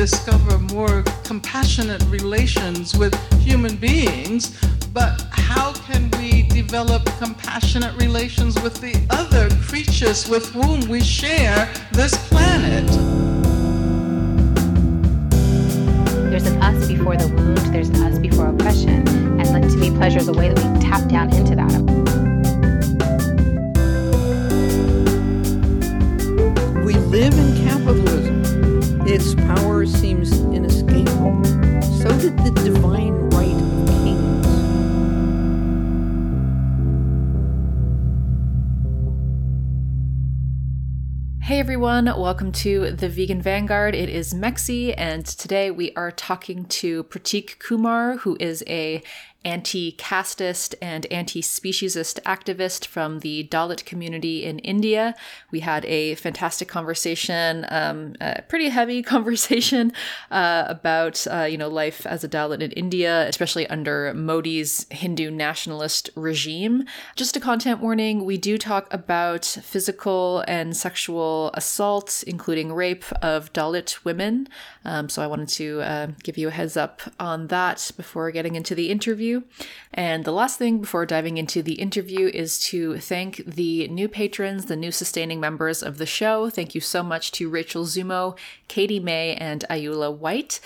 discover more compassionate relations with human beings, but how can we develop compassionate relations with the other creatures with whom we share this planet? There's an us before the wound, there's an us before oppression. And like, to me, pleasure is a way that we tap down into that. We live in capitalism. Its power seems inescapable. So did the divine right of kings. Hey everyone, welcome to the Vegan Vanguard. It is Mexie, and today we are talking to Pratik Kumar, who is a anti-casteist and anti-speciesist activist from the Dalit community in India. We had a fantastic conversation, um, a pretty heavy conversation uh, about uh, you know life as a Dalit in India, especially under Modi's Hindu nationalist regime. Just a content warning: we do talk about physical and sexual assault, including rape of Dalit women. Um, so I wanted to uh, give you a heads up on that before getting into the interview. And the last thing before diving into the interview is to thank the new patrons, the new sustaining members of the show. Thank you so much to Rachel Zumo, Katie May, and Ayula White.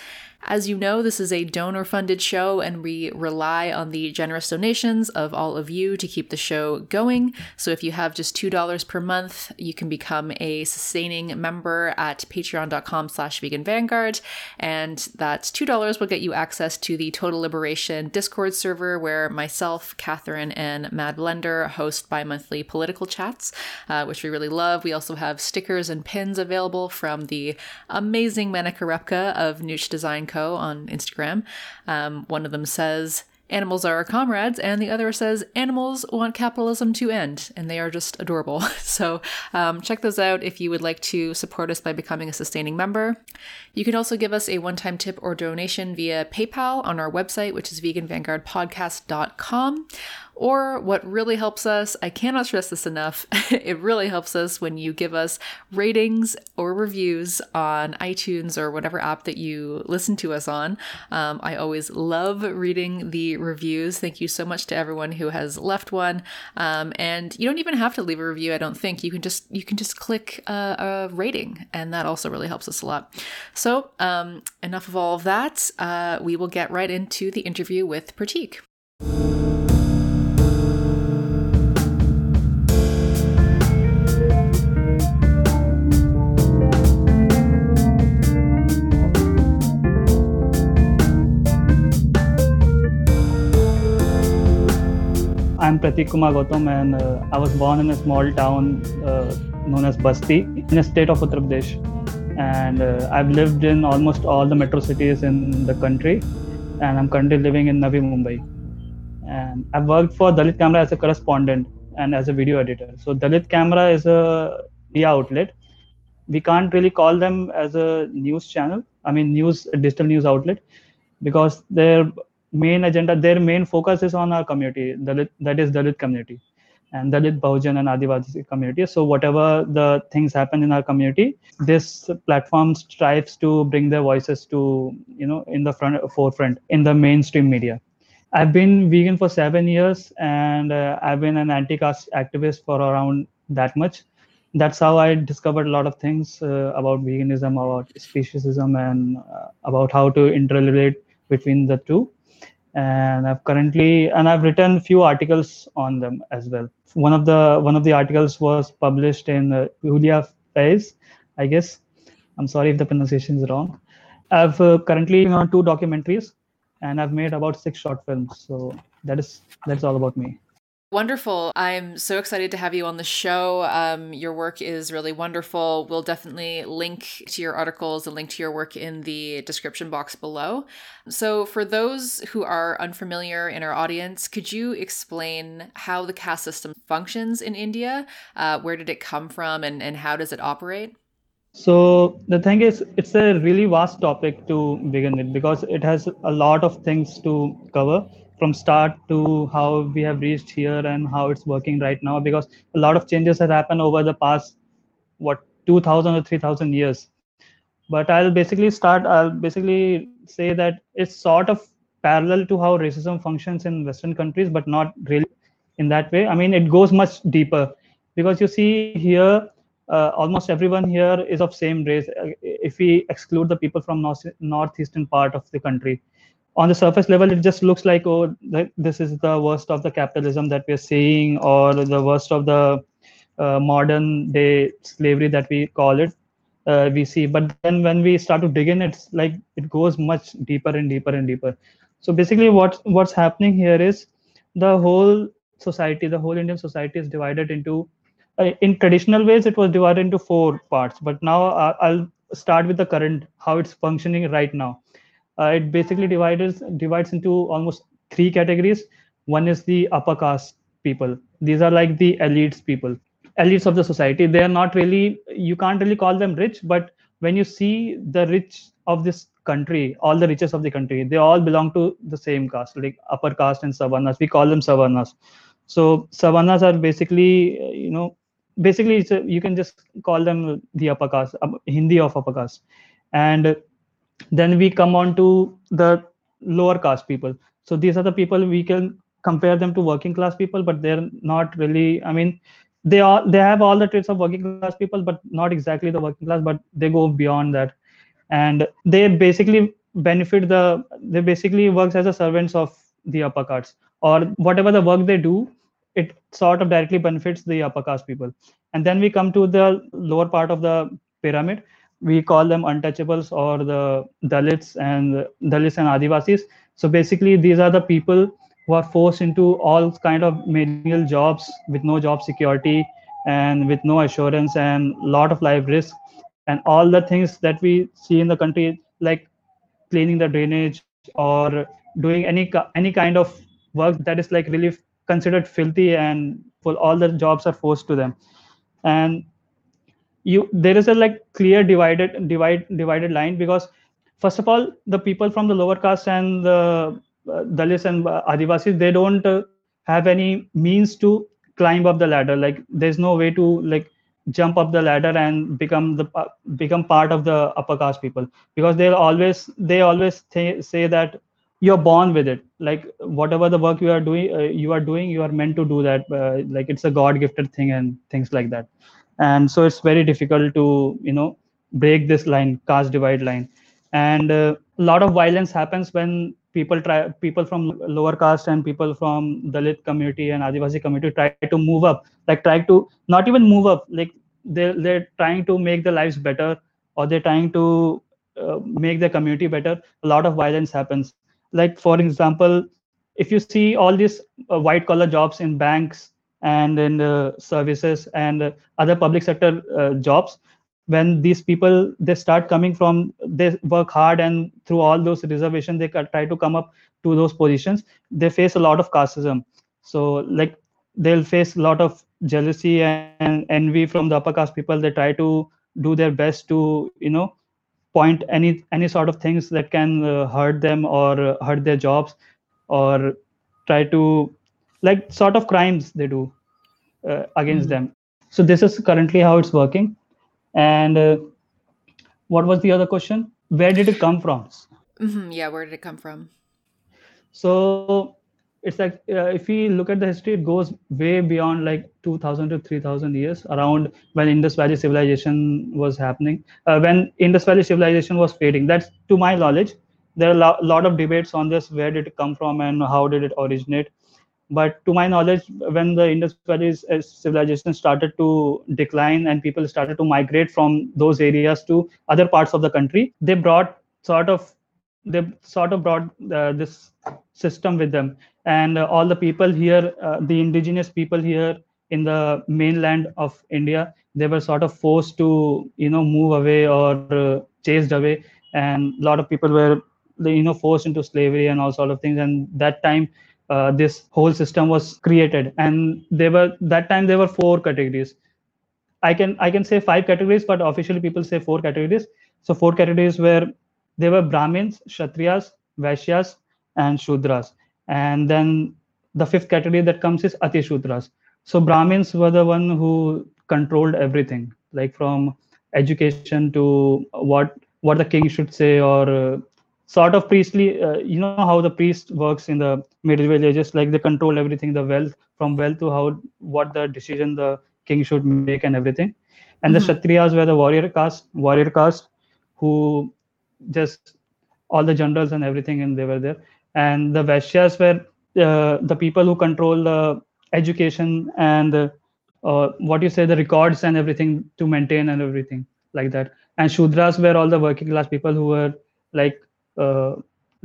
As you know, this is a donor funded show, and we rely on the generous donations of all of you to keep the show going. So if you have just $2 per month, you can become a sustaining member at patreon.com slash vegan vanguard. And that $2 will get you access to the Total Liberation Discord server where myself, Catherine, and Mad Blender host bi monthly political chats, uh, which we really love. We also have stickers and pins available from the amazing Manika Repka of Nooch Design Co. on Instagram. Um, one of them says, Animals are our comrades, and the other says, Animals want capitalism to end, and they are just adorable. So, um, check those out if you would like to support us by becoming a sustaining member. You can also give us a one time tip or donation via PayPal on our website, which is veganvanguardpodcast.com. Or what really helps us, I cannot stress this enough, it really helps us when you give us ratings or reviews on iTunes or whatever app that you listen to us on. Um, I always love reading the reviews. Thank you so much to everyone who has left one. Um, and you don't even have to leave a review, I don't think. You can just you can just click a, a rating, and that also really helps us a lot. So um, enough of all of that. Uh, we will get right into the interview with Pratik. I'm Pratik Kumar Gautam, and uh, I was born in a small town uh, known as Basti in the state of Uttar Pradesh. And uh, I've lived in almost all the metro cities in the country, and I'm currently living in Navi Mumbai. And I've worked for Dalit Camera as a correspondent and as a video editor. So Dalit Camera is a media outlet. We can't really call them as a news channel. I mean, news digital news outlet, because they're main agenda, their main focus is on our community, Dalit, that is Dalit community and Dalit, Bahujan, and Adivasi community. So whatever the things happen in our community, this platform strives to bring their voices to you know in the front forefront in the mainstream media. I've been vegan for seven years, and uh, I've been an anti-caste activist for around that much. That's how I discovered a lot of things uh, about veganism, about speciesism, and uh, about how to interrelate between the two and I've currently and I've written few articles on them as well. One of the one of the articles was published in uh, Julia Faiz, I guess. I'm sorry if the pronunciation is wrong. I've uh, currently on two documentaries, and I've made about six short films. So that is that's all about me. Wonderful. I'm so excited to have you on the show. Um, your work is really wonderful. We'll definitely link to your articles and link to your work in the description box below. So, for those who are unfamiliar in our audience, could you explain how the caste system functions in India? Uh, where did it come from and, and how does it operate? So the thing is, it's a really vast topic to begin with because it has a lot of things to cover from start to how we have reached here and how it's working right now because a lot of changes have happened over the past what 2000 or 3000 years. But i'll basically start i'll basically say that it's sort of parallel to how racism functions in western countries but not really in that way. I mean it goes much deeper because you see here uh, almost everyone here is of same race uh, if we exclude the people from north northeastern part of the country on the surface level it just looks like oh this is the worst of the capitalism that we're seeing or the worst of the uh, modern day slavery that we call it uh, we see. But then when we start to dig in it's like it goes much deeper and deeper and deeper. So basically what what's happening here is the whole society the whole indian society is divided into uh, in traditional ways it was divided into four parts. But now uh, i'll start with the current how it's functioning right now Uh, it basically divides divides into almost three categories. One is the upper caste people. These are like the elites people elites of the society. They are not really you can't really call them rich but when you see the rich of this country all the riches of the country they all belong to the same caste like upper caste and savarnas. We call them savarnas. So savarnas are basically you know basically a, you can just call them the upper caste uh, hindi of upper caste. And then we come on to the lower caste people. So these are the people we can compare them to working class people but they're not really i mean they are they have all the traits of working class people but not exactly the working class but they go beyond that. And they basically benefit the they basically works as a servants of the upper caste or whatever the work they do it sort of directly benefits the upper caste people. And then we come to the lower part of the pyramid we call them untouchables or the dalits and dalits and adivasis. So basically these are the people who are forced into all kind of menial jobs with no job security and with no assurance and lot of life risk. And all the things that we see in the country like cleaning the drainage or doing any any kind of work that is like really considered filthy and all the jobs are forced to them. And you there is a like clear divided divide divided line because first of all the people from the lower caste and the uh, dalits and uh, adivasis they don't uh, have any means to climb up the ladder. Like there's no way to like jump up the ladder and become the uh, become part of the upper caste people because they'll always they always th- say that you're born with it. Like whatever the work you are doing uh, you are doing you are meant to do that uh, like it's a god gifted thing and things like that and so it's very difficult to you know break this line caste divide line. And a lot of violence happens when people try people from lower caste and people from dalit community and adivasi community try to move up like try to not even move up like they're, they're trying to make their lives better or they're trying to uh, make their community better. A lot of violence happens. Like for example if you see all these uh, white collar jobs in banks and in the services and other public sector uh, jobs when these people they start coming from they work hard and through all those reservations they try to come up to those positions they face a lot of casteism. So like they'll face a lot of jealousy and envy from the upper caste people. They try to do their best to you know point any any sort of things that can uh, hurt them or uh, hurt their jobs or try to like sort of crimes they do uh, against mm-hmm. them. So this is currently how it's working. And uh, what was the other question? Where did it come from? Mm-hmm. yeah where did it come from? So it's like uh, if we look at the history it goes way beyond like 2000 to 3000 years around when indus valley civilization was happening uh, when indus valley civilization was fading. That's to my knowledge there are a lo- lot of debates on this where did it come from and how did it originate but to my knowledge when the indus valley uh, civilization started to decline and people started to migrate from those areas to other parts of the country they brought sort of they sort of brought uh, this system with them. And uh, all the people here uh, the indigenous people here in the mainland of india they were sort of forced to you know move away or uh, chased away. And a lot of people were you know forced into slavery and all sort of things. And that time uh, this whole system was created. And there were that time there were four categories. I can i can say five categories but officially people say four categories. So four categories were there were brahmins kshatriyas vaishyas and shudras. And then the fifth category that comes is ati shudras. So brahmins were the one who controlled everything like from education to what what the king should say or uh, sort of priestly uh, you know how the priest works in the medieval ages like they control everything the wealth from wealth to how what the decision the king should make and everything. And mm-hmm. the kshatriyas were the warrior caste warrior caste who just all the generals and everything and they were there. And the vaishyas were uh, the people who control the education and uh, what you say the records and everything to maintain and everything like that. And shudras were all the working class people who were like uh,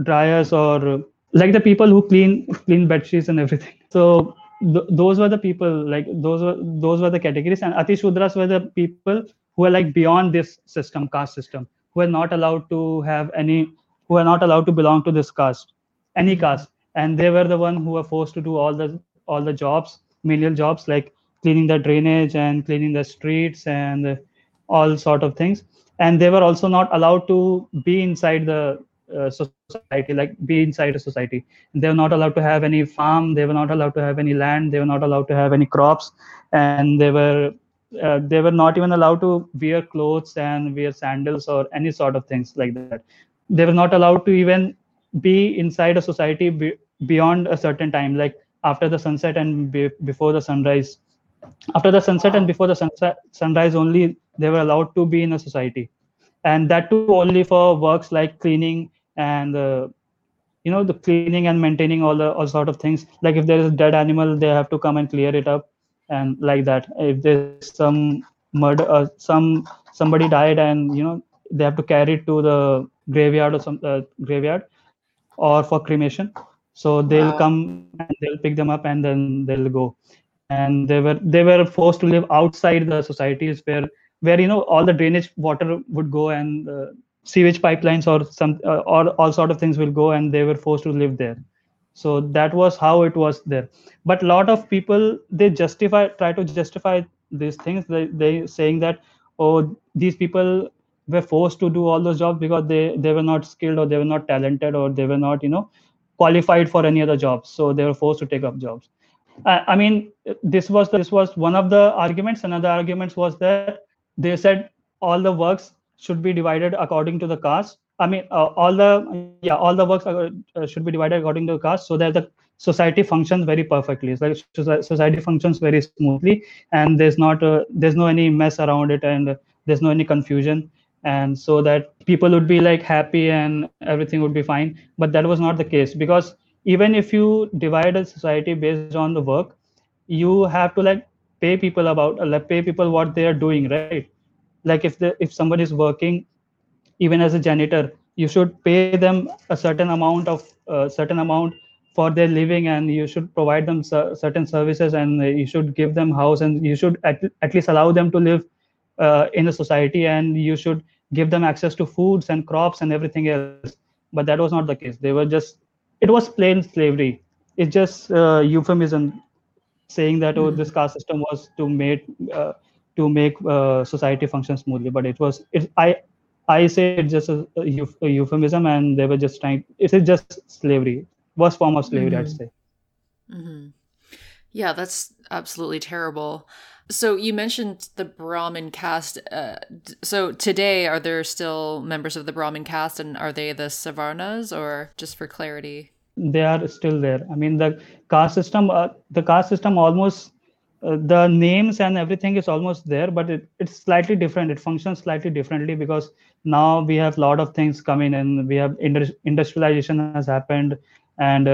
dryers or like the people who clean clean bed sheets and everything. So th- those were the people like those were those were the categories. And ati shudras were the people who are like beyond this system caste system who are not allowed to have any who are not allowed to belong to this caste any caste. And they were the one who were forced to do all the all the jobs menial jobs like cleaning the drainage and cleaning the streets and all sort of things. And they were also not allowed to be inside the uh, society like be inside a society. They were not allowed to have any farm they were not allowed to have any land they were not allowed to have any crops and they were uh, they were not even allowed to wear clothes and wear sandals or any sort of things like that. They were not allowed to even be inside a society be, beyond a certain time like after the sunset and be, before the sunrise. After the sunset and before the sunset sunrise only they were allowed to be in a society. And that too only for works like cleaning and uh, you know the cleaning and maintaining all the all sort of things. Like if there is a dead animal they have to come and clear it up and like that. If there's some murder uh, some somebody died and you know they have to carry it to the graveyard or some uh, graveyard or for cremation. So they'll wow. come and they'll pick them up and then they'll go. And they were they were forced to live outside the societies where where you know all the drainage water would go and uh, sewage pipelines or some uh, or all sort of things will go and they were forced to live there. So that was how it was there. But a lot of people they justify try to justify these things. They, they saying that oh these people were forced to do all those jobs because they they were not skilled or they were not talented or they were not you know qualified for any other jobs. So they were forced to take up jobs. Uh, i mean this was this was one of the arguments. Another arguments was that they said all the works should be divided according to the caste. I mean, uh, all the yeah, all the works are, uh, should be divided according to the caste, so that the society functions very perfectly. It's like society functions very smoothly, and there's not uh, there's no any mess around it, and there's no any confusion, and so that people would be like happy and everything would be fine. But that was not the case because even if you divide a society based on the work, you have to like pay people about like pay people what they are doing, right? Like if the if someone is working even as a janitor you should pay them a certain amount of uh, certain amount for their living and you should provide them certain services and you should give them house and you should at, at least allow them to live uh, in a society and you should give them access to foods and crops and everything else. But that was not the case. They were just it was plain slavery. It's just uh, euphemism saying that oh this caste system was to make uh, to make uh, society function smoothly but it was it i i say it's just a, a, euphemism and they were just trying it is just slavery worst form of slavery mm-hmm. i'd say mm-hmm. yeah that's absolutely terrible so you mentioned the brahmin caste uh, so today are there still members of the brahmin caste and are they the savarnas or just for clarity they are still there i mean the caste system uh, the caste system almost uh, the names and everything is almost there but it, it's slightly different. It functions slightly differently because now we have a lot of things coming in. We have industrialization has happened and uh,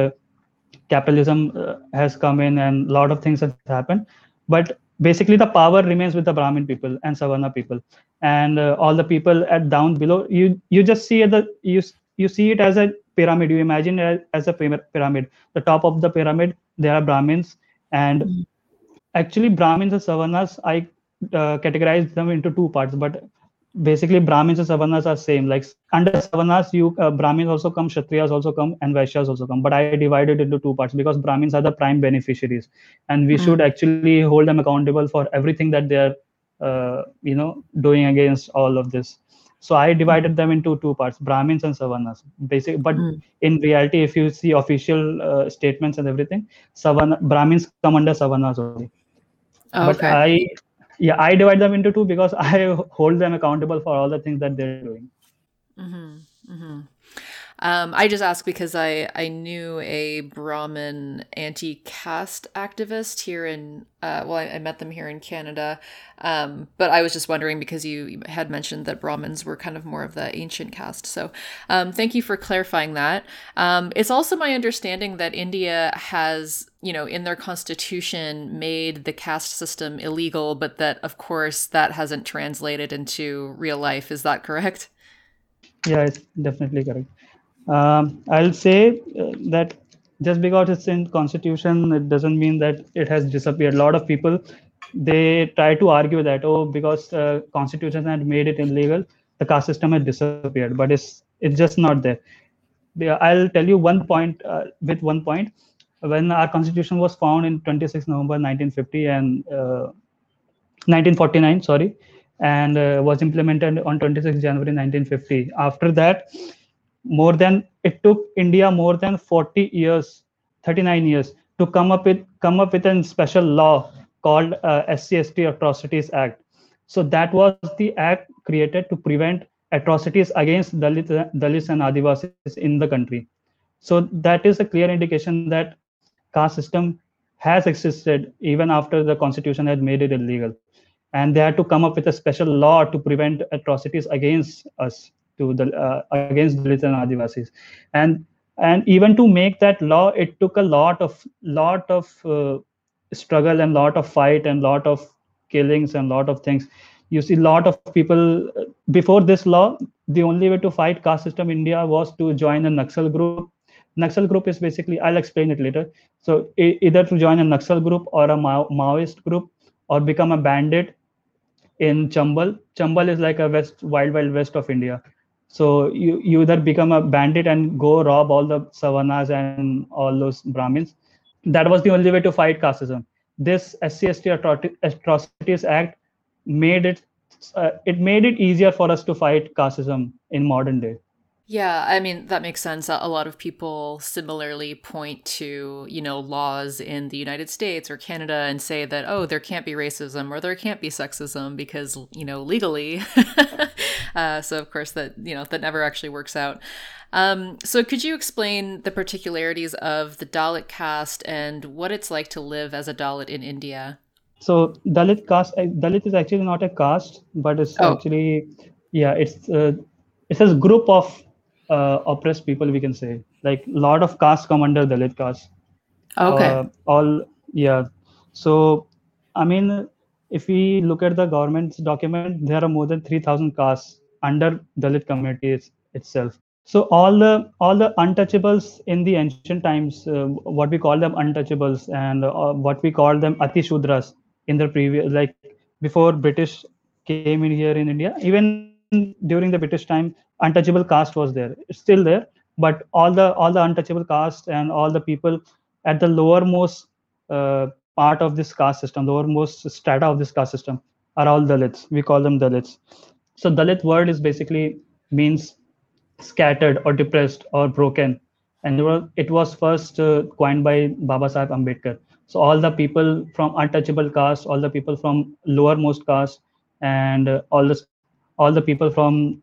capitalism uh, has come in and a lot of things have happened. But basically the power remains with the brahmin people and savarna people. And uh, all the people at down below you you just see the you you see it as a pyramid. You imagine it as a pyramid. The top of the pyramid there are brahmins and mm-hmm actually brahmins and savarnas i uh, categorize them into two parts but basically brahmins and savarnas are same. Like under savarnas you uh, brahmins also come kshatriyas also come and vaishyas also come. But i divide it into two parts because brahmins are the prime beneficiaries. And we mm. should actually hold them accountable for everything that they are uh, you know doing against all of this. So i divided them into two parts brahmins and savarnas basic but mm. in reality if you see official uh, statements and everything savarna brahmins come under savarnas only okay. but i yeah i divide them into two because i hold them accountable for all the things that they're doing Mm-hmm. Mm-hmm. Um, I just ask because I I knew a Brahmin anti-caste activist here in uh, well I, I, met them here in Canada, um, but I was just wondering because you had mentioned that Brahmins were kind of more of the ancient caste. So um, thank you for clarifying that. Um, it's also my understanding that India has you know in their constitution made the caste system illegal, but that of course that hasn't translated into real life. Is that correct? Yeah, it's definitely correct. Um, I'll say uh, that just because it's in constitution, it doesn't mean that it has disappeared. A lot of people they try to argue that oh, because uh, constitution had made it illegal, the caste system had disappeared. But it's it's just not there. I'll tell you one point uh, with one point. When our constitution was found in 26 November 1950 and 1949, uh, sorry, and uh, was implemented on 26 January 1950. After that, more than it took India more than 40 years, 39 years to come up with come up with a special law called uh, SCST Atrocities Act. So that was the act created to prevent atrocities against Dalit, Dalits and Adivasis in the country. So that is a clear indication that caste system has existed even after the constitution had made it illegal. And they had to come up with a special law to prevent atrocities against us to the uh, against Dalits and Adivasis, and and even to make that law, it took a lot of lot of uh, struggle and lot of fight and lot of killings and lot of things. You see, lot of people before this law, the only way to fight caste system in India was to join a Naxal group. Naxal group is basically I'll explain it later. So either to join a Naxal group or a Mao- Maoist group or become a bandit in Chambal. Chambal is like a west wild wild west of India. So you, you either become a bandit and go rob all the savarnas and all those Brahmins. That was the only way to fight casteism. This SCST Atrocities Act made it uh, it made it easier for us to fight casteism in modern day. Yeah, I mean, that makes sense. A lot of people similarly point to, you know, laws in the United States or Canada and say that, oh, there can't be racism or there can't be sexism because, you know, legally. uh, so, of course, that, you know, that never actually works out. Um, so, could you explain the particularities of the Dalit caste and what it's like to live as a Dalit in India? So, Dalit caste, Dalit is actually not a caste, but it's oh. actually, yeah, it's. Uh, it's a group of uh, oppressed people we can say. Like a lot of castes come under dalit caste. Okay. Uh, all yeah. So i mean if we look at the government's document there are more than 3000 castes under dalit communities itself. So all the all the untouchables in the ancient times uh, what we call them untouchables and uh, what we call them atishudras in the previous like before british came in here in india even during the british time untouchable caste was there. It's still there but all the all the untouchable caste and all the people at the lowermost uh, part of this caste system lowermost strata of this caste system are all dalits. We call them dalits. So dalit word is basically means scattered or depressed or broken. And it was first uh, coined by baba sahib ambedkar. So all the people from untouchable caste all the people from lowermost caste and uh, all the all the people from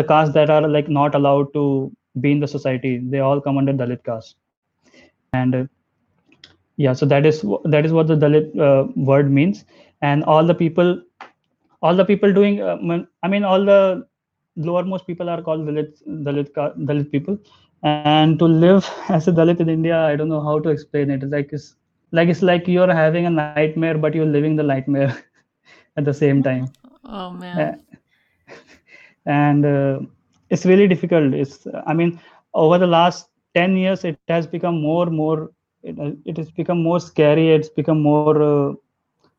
the castes that are like not allowed to be in the society they all come under dalit caste. And uh, yeah so that is that is what the dalit uh, word means. And all the people all the people doing uh, i mean all the lowermost people are called dalit dalit dalit people. And to live as a dalit in india i don't know how to explain it. It's like it's like it's like you're having a nightmare but you're living the nightmare at the same time. Oh man. Uh, and uh, it's really difficult. It's i mean over the last 10 years it has become more more it, it has become more scary. It's become more uh,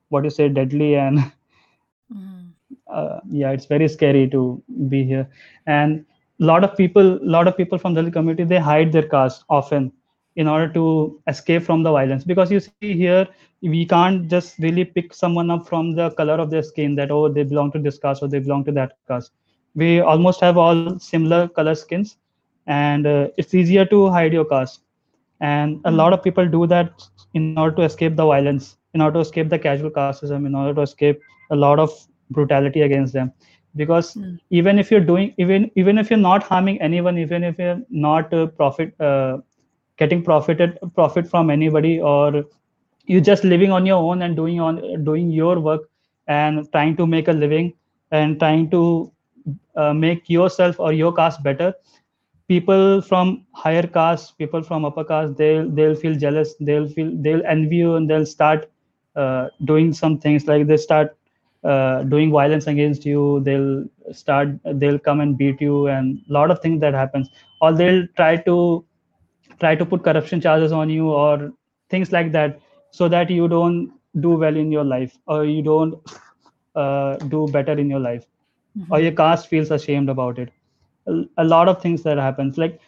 what you say deadly and mm. uh, yeah it's very scary to be here. And a lot of people a lot of people from the community they hide their caste often in order to escape from the violence. Because you see here we can't just really pick someone up from the color of their skin that oh they belong to this caste or they belong to that caste we almost have all similar color skins and uh, it's easier to hide your caste and a lot of people do that in order to escape the violence in order to escape the casual casteism in order to escape a lot of brutality against them. Because Mm. even if you're doing even even if you're not harming anyone even if you're not uh, profit uh, getting profited profit from anybody or you're just living on your own and doing on doing your work and trying to make a living and trying to uh, make yourself or your caste better. People from higher caste people from upper caste they'll they'll feel jealous they'll feel they'll envy you and they'll start uh, doing some things. Like they start uh, doing violence against you they'll start they'll come and beat you and a lot of things that happens. Or they'll try to try to put corruption charges on you or things like that so that you don't do well in your life or you don't uh, do better in your life or your caste feels ashamed about it. A, a lot of things that happens. Like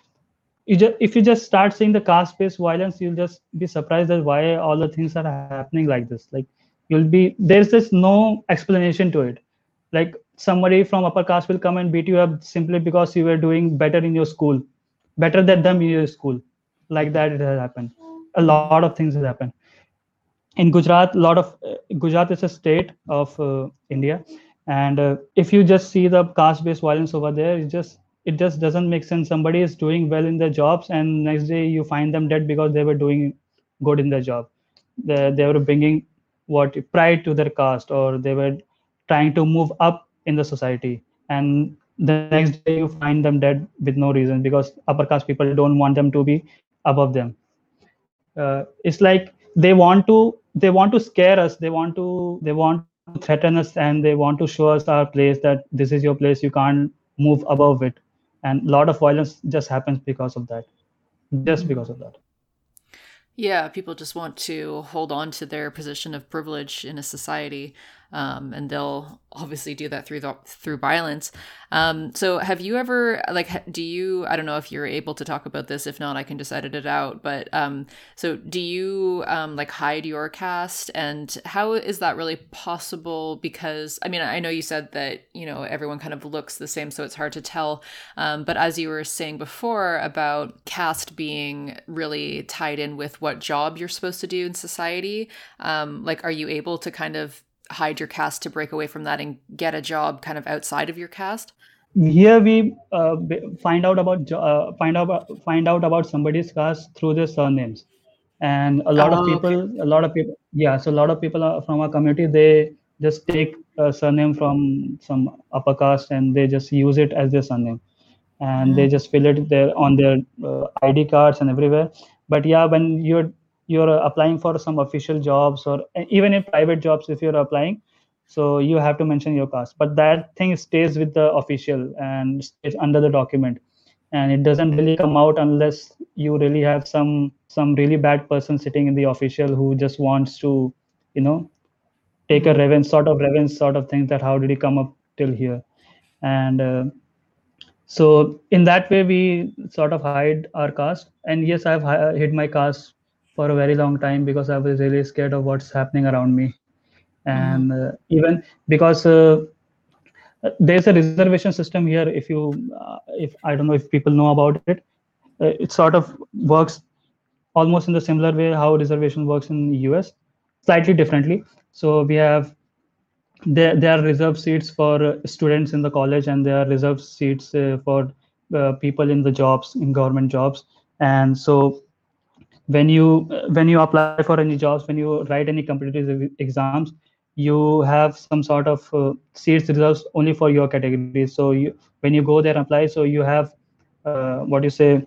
you just if you just start seeing the caste based violence you'll just be surprised at why all the things are happening like this. Like you'll be there's just no explanation to it. Like somebody from upper caste will come and beat you up simply because you were doing better in your school better than them in your school. Like that it has happened. A lot of things have happened. In gujarat a lot of uh, gujarat is a state of uh, india and uh, if you just see the caste based violence over there it just it just doesn't make sense. Somebody is doing well in their jobs and next day you find them dead because they were doing good in their job. They, they were bringing what pride to their caste or they were trying to move up in the society. And the next day you find them dead with no reason because upper caste people don't want them to be above them. Uh, it's like they want to they want to scare us. They want to they want threaten us and they want to show us our place that this is your place you can't move above it. And a lot of violence just happens because of that. Just because of that. Yeah, people just want to hold on to their position of privilege in a society, um, and they'll obviously do that through the, through violence. Um, so, have you ever like do you? I don't know if you're able to talk about this. If not, I can just edit it out. But um, so, do you um, like hide your caste, and how is that really possible? Because I mean, I know you said that you know everyone kind of looks the same, so it's hard to tell. Um, but as you were saying before about caste being really tied in with what job you're supposed to do in society, um, like are you able to kind of hide your caste to break away from that and get a job kind of outside of your caste? here we uh, find out about uh, find out find out about somebody's caste through their surnames. And a lot Oh, of people a lot of people yeah so a lot of people are from our community they just take a surname from some upper caste and they just use it as their surname. And they just fill it there on their uh, id cards and everywhere. But yeah when you're you're uh, applying for some official jobs or even in private jobs if you're applying so you have to mention your caste but that thing stays with the official and stays under the document. And it doesn't really come out unless you really have some some really bad person sitting in the official who just wants to you know take a mm-hmm. revenge sort of revenge sort of thing that how did he come up till here? And uh, so in that way we sort of hide our caste. And yes i've hi- hid my caste for a very long time because i was really scared of what's happening around me. And uh, even because uh, there's a reservation system here if you uh, if i don't know if people know about it. Uh, it sort of works almost in the similar way how reservation works in the us slightly differently. So we have there, there are reserved seats for students in the college and there are reserved seats uh, for uh, people in the jobs in government jobs. And so when you when you apply for any jobs when you write any competitive exams you have some sort of uh, seats reserved only for your category so you when you go there and apply so you have uh, what you say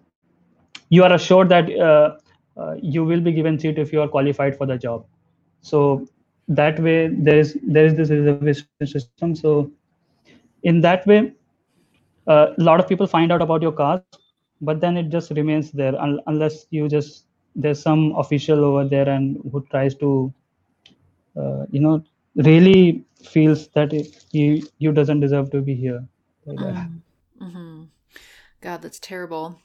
you are assured that uh, uh, you will be given seat if you are qualified for the job. So that way there is there is this reservation system. So in that way uh, a lot of people find out about your caste but then it just remains there un- unless you just there's some official over there and who tries to uh, you know really feels that it, you you doesn't deserve to be here like that. Mm-hmm. God, that's terrible.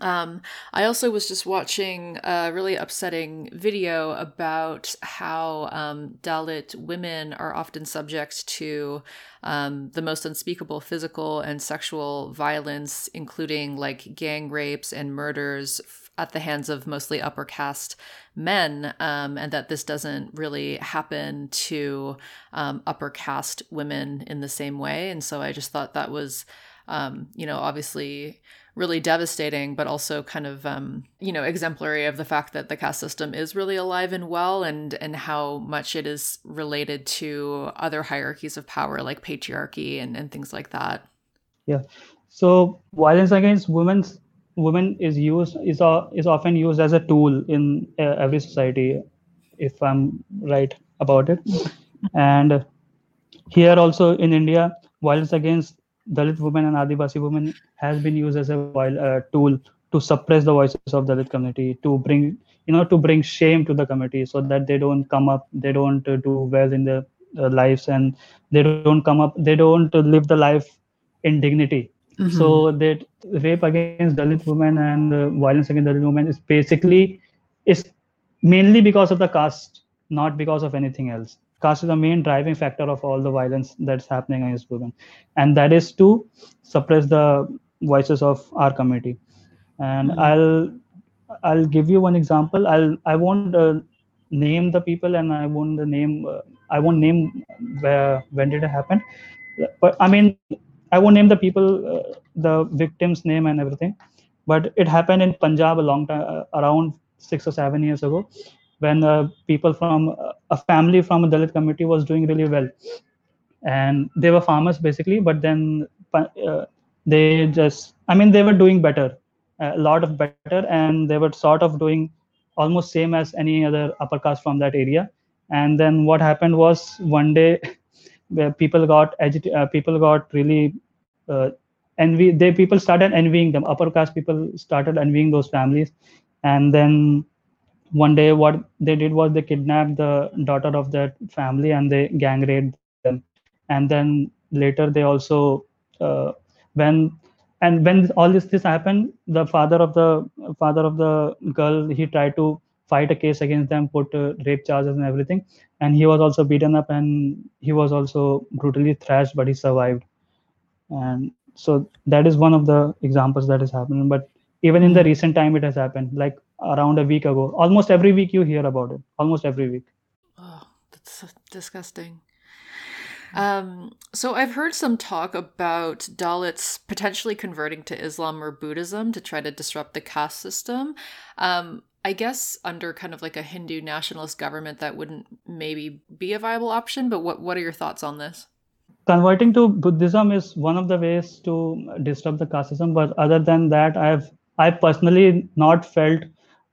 Um, I also was just watching a really upsetting video about how um, Dalit women are often subject to um, the most unspeakable physical and sexual violence, including like gang rapes and murders at the hands of mostly upper caste men, um, and that this doesn't really happen to um, upper caste women in the same way. And so I just thought that was, um, you know, obviously really devastating, but also kind of um, you know exemplary of the fact that the caste system is really alive and well, and and how much it is related to other hierarchies of power like patriarchy and, and things like that. Yeah. So violence against women women is used is uh, is often used as a tool in uh, every society, if I'm right about it. and here also in India, violence against Dalit women and Adivasi women has been used as a uh, tool to suppress the voices of Dalit community, to bring you know to bring shame to the community, so that they don't come up, they don't uh, do well in their uh, lives, and they don't come up, they don't live the life in dignity. Mm-hmm. So that rape against Dalit women and uh, violence against Dalit women is basically is mainly because of the caste, not because of anything else caste is the main driving factor of all the violence that's happening against women. And that is to suppress the voices of our community. And mm-hmm. i'll i'll give you one example. I'll i won't uh, name the people and i won't name uh, i won't name where when did it happen. But i mean i won't name the people uh, the victim's name and everything. But it happened in punjab a long time uh, around 6 or 7 years ago when uh, people from uh, a family from a Dalit community was doing really well, and they were farmers basically, but then uh, they just, I mean, they were doing better, a lot of better, and they were sort of doing almost same as any other upper caste from that area. And then what happened was one day, people got agitated, uh, people got really uh, envy. They people started envying them. Upper caste people started envying those families, and then one day what they did was they kidnapped the daughter of that family and they gang raped them. And then later they also uh, when and when all this this happened the father of the father of the girl he tried to fight a case against them put uh, rape charges and everything. And he was also beaten up and he was also brutally thrashed but he survived. And so that is one of the examples that is happening. But even in the recent time it has happened. Like around a week ago. Almost every week you hear about it. Almost every week. Oh, that's disgusting. Um, so I've heard some talk about Dalits potentially converting to Islam or Buddhism to try to disrupt the caste system. Um, I guess under kind of like a Hindu nationalist government, that wouldn't maybe be a viable option. But what what are your thoughts on this? Converting to Buddhism is one of the ways to disrupt the caste system. But other than that, I've I personally not felt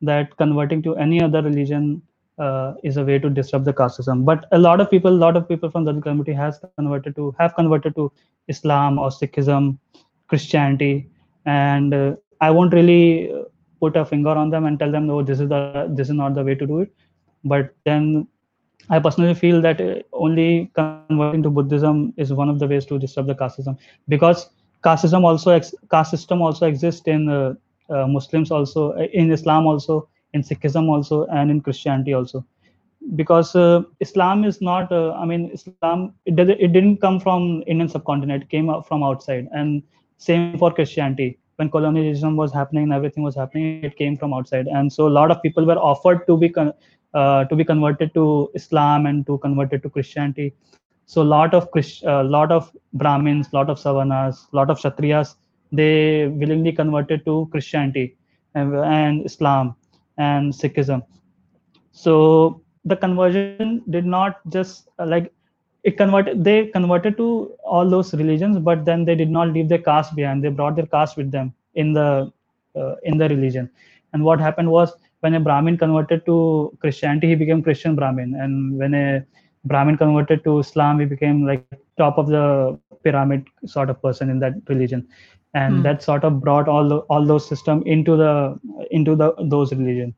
that converting to any other religion uh, is a way to disrupt the caste system. But a lot of people, a lot of people from the community has converted to have converted to Islam or Sikhism, Christianity, and uh, I won't really put a finger on them and tell them, no, this is the this is not the way to do it. But then I personally feel that uh, only converting to Buddhism is one of the ways to disrupt the caste system because caste system also ex- caste system also exists in uh, Muslims also, uh, in Islam also, in Sikhism also, and in Christianity also. Because uh, Islam is not, I mean, Islam, it, did, it didn't come from Indian subcontinent, it came from outside. And same for Christianity. When colonialism was happening and everything was happening, it came from outside. And so a lot of people were offered to be con- uh, to be converted to Islam and to converted to Christianity. So a lot of Christ, uh, lot of Brahmins, lot of Savarnas, lot of Kshatriyas, they willingly converted to Christianity and, Islam and Sikhism. So the conversion did not just uh, like it converted they converted to all those religions but then they did not leave their caste behind. They brought their caste with them in the uh, in the religion. And what happened was when a brahmin converted to christianity he became christian brahmin. And when a brahmin converted to islam he became like top of the pyramid sort of person in that religion and mm. that sort of brought all the, all those system into the into the those religion.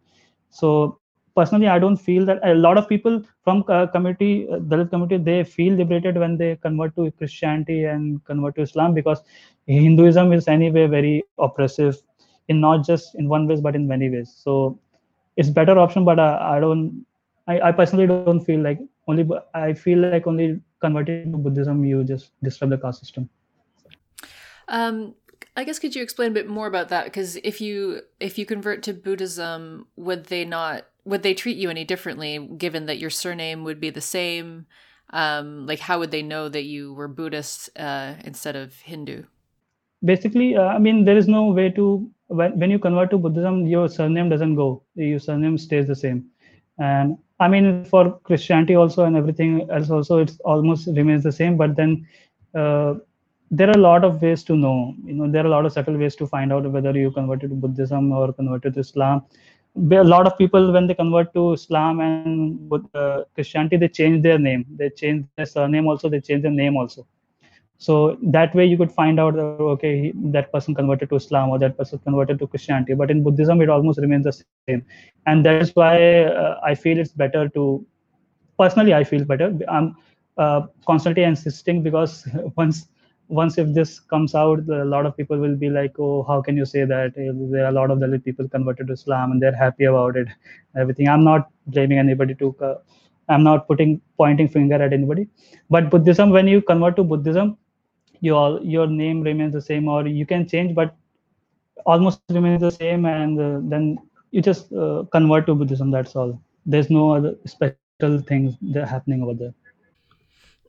So personally i don't feel that a lot of people from uh, community uh, dalit community they feel liberated when they convert to christianity and convert to islam because hinduism is anyway very oppressive in not just in one ways but in many ways. So it's better option but i, I don't I, I personally don't feel like only i feel like only converting to buddhism you just disrupt the caste system. Um I guess could you explain a bit more about that? Because if you if you convert to Buddhism, would they not would they treat you any differently, given that your surname would be the same? Um, like, how would they know that you were Buddhist uh, instead of Hindu? Basically, uh, I mean, there is no way to when when you convert to Buddhism, your surname doesn't go. Your surname stays the same, and I mean, for Christianity also and everything else also, it's almost remains the same. But then. Uh, there are a lot of ways to know you know there are a lot of subtle ways to find out whether you converted to buddhism or converted to islam. A lot of people when they convert to islam and uh, christianity they change their name. They change their surname also they change their name also. So that way you could find out that, okay that person converted to islam or that person converted to christianity. But in buddhism it almost remains the same. And that is why uh, i feel it's better to personally i feel better. I'm uh, constantly insisting because once once if this comes out a lot of people will be like oh how can you say that? There are a lot of dalit people converted to islam and they're happy about it. Everything. I'm not blaming anybody to uh, i'm not putting pointing finger at anybody. But buddhism when you convert to buddhism your your name remains the same or you can change but almost remains the same and uh, then you just uh, convert to buddhism that's all. There's no other special things that happening over there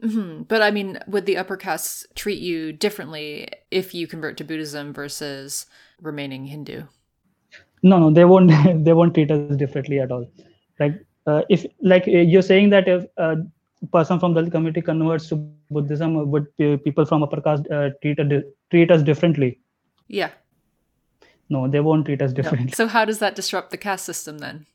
Mm-hmm. But I mean, would the upper castes treat you differently if you convert to Buddhism versus remaining Hindu? No, no, they won't. they won't treat us differently at all. Like uh, if, like uh, you're saying that if a person from Dalit community converts to Buddhism, would people from upper caste uh, treat treat us differently? Yeah. No, they won't treat us differently. No. So how does that disrupt the caste system then?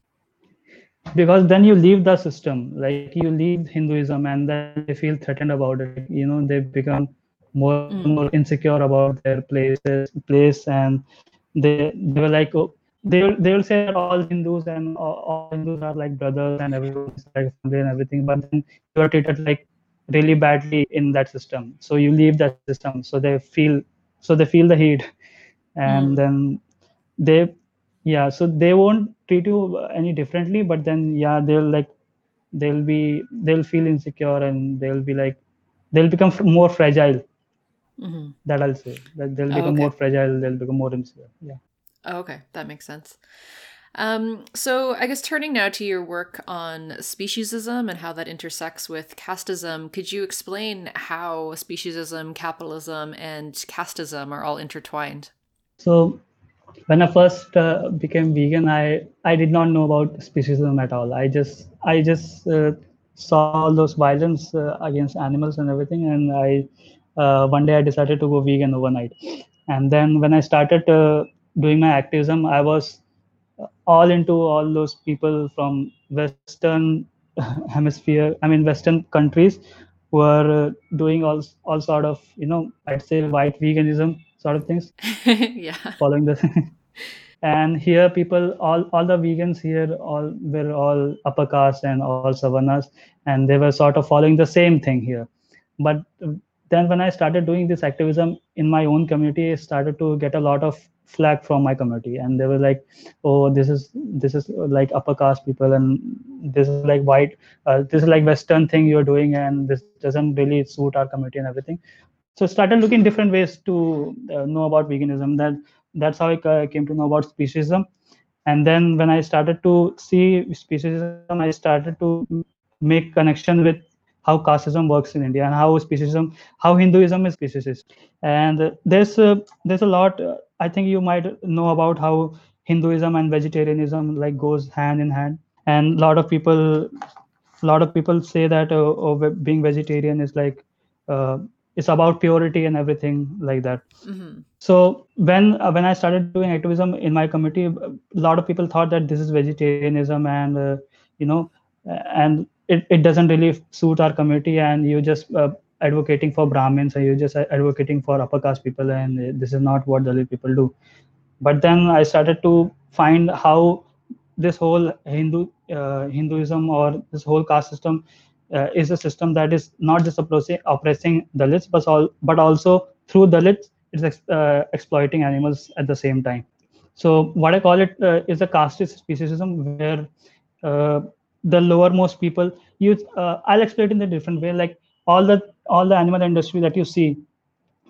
Because then you leave the system like you leave hinduism and then they feel threatened about it you know they become more mm. more insecure about their places place and they they were like oh, they will they will say that all hindus and all, all hindus are like brothers and everyone's like family and everything but then you are treated like really badly in that system so you leave that system so they feel so they feel the heat and mm. then they yeah so they won't treat you any differently but then yeah they'll like they'll be they'll feel insecure and they'll be like they'll become more fragile mm-hmm. that i'll say that they'll become oh, okay. more fragile they'll become more insecure yeah oh, okay that makes sense um, so I guess turning now to your work on speciesism and how that intersects with casteism, could you explain how speciesism, capitalism, and casteism are all intertwined? So when I first uh, became vegan, I I did not know about speciesism at all. I just I just uh, saw all those violence uh, against animals and everything, and I uh, one day I decided to go vegan overnight. And then when I started uh, doing my activism, I was all into all those people from Western hemisphere. I mean, Western countries were uh, doing all all sort of you know I'd say white veganism sort of things. yeah. Following this. and here people all all the vegans here all were all upper caste and all savarnas and they were sort of following the same thing here but then when i started doing this activism in my own community i started to get a lot of flack from my community and they were like oh this is this is like upper caste people and this is like white uh, this is like western thing you're doing and this doesn't really suit our community and everything so started looking different ways to uh, know about veganism. That that's how i came to know about speciesism. And then when i started to see speciesism i started to make connection with how casteism works in india and how speciesism how hinduism is speciesist. And there's uh, there's a lot uh, i think you might know about how hinduism and vegetarianism like goes hand in hand. And a lot of people a lot of people say that uh, being vegetarian is like uh, it's about purity and everything like that mm-hmm. so when uh, when i started doing activism in my community a lot of people thought that this is vegetarianism and uh, you know and it, it doesn't really suit our community and you just uh, advocating for brahmins and you're just advocating for upper caste people and this is not what dalit people do but then i started to find how this whole hindu uh, hinduism or this whole caste system uh, is a system that is not just oppressing, Dalits, but, all, but also through Dalits, it's ex, uh, exploiting animals at the same time. So what I call it uh, is a casteist speciesism where uh, the lowermost people use. Uh, I'll explain it in a different way. Like all the all the animal industry that you see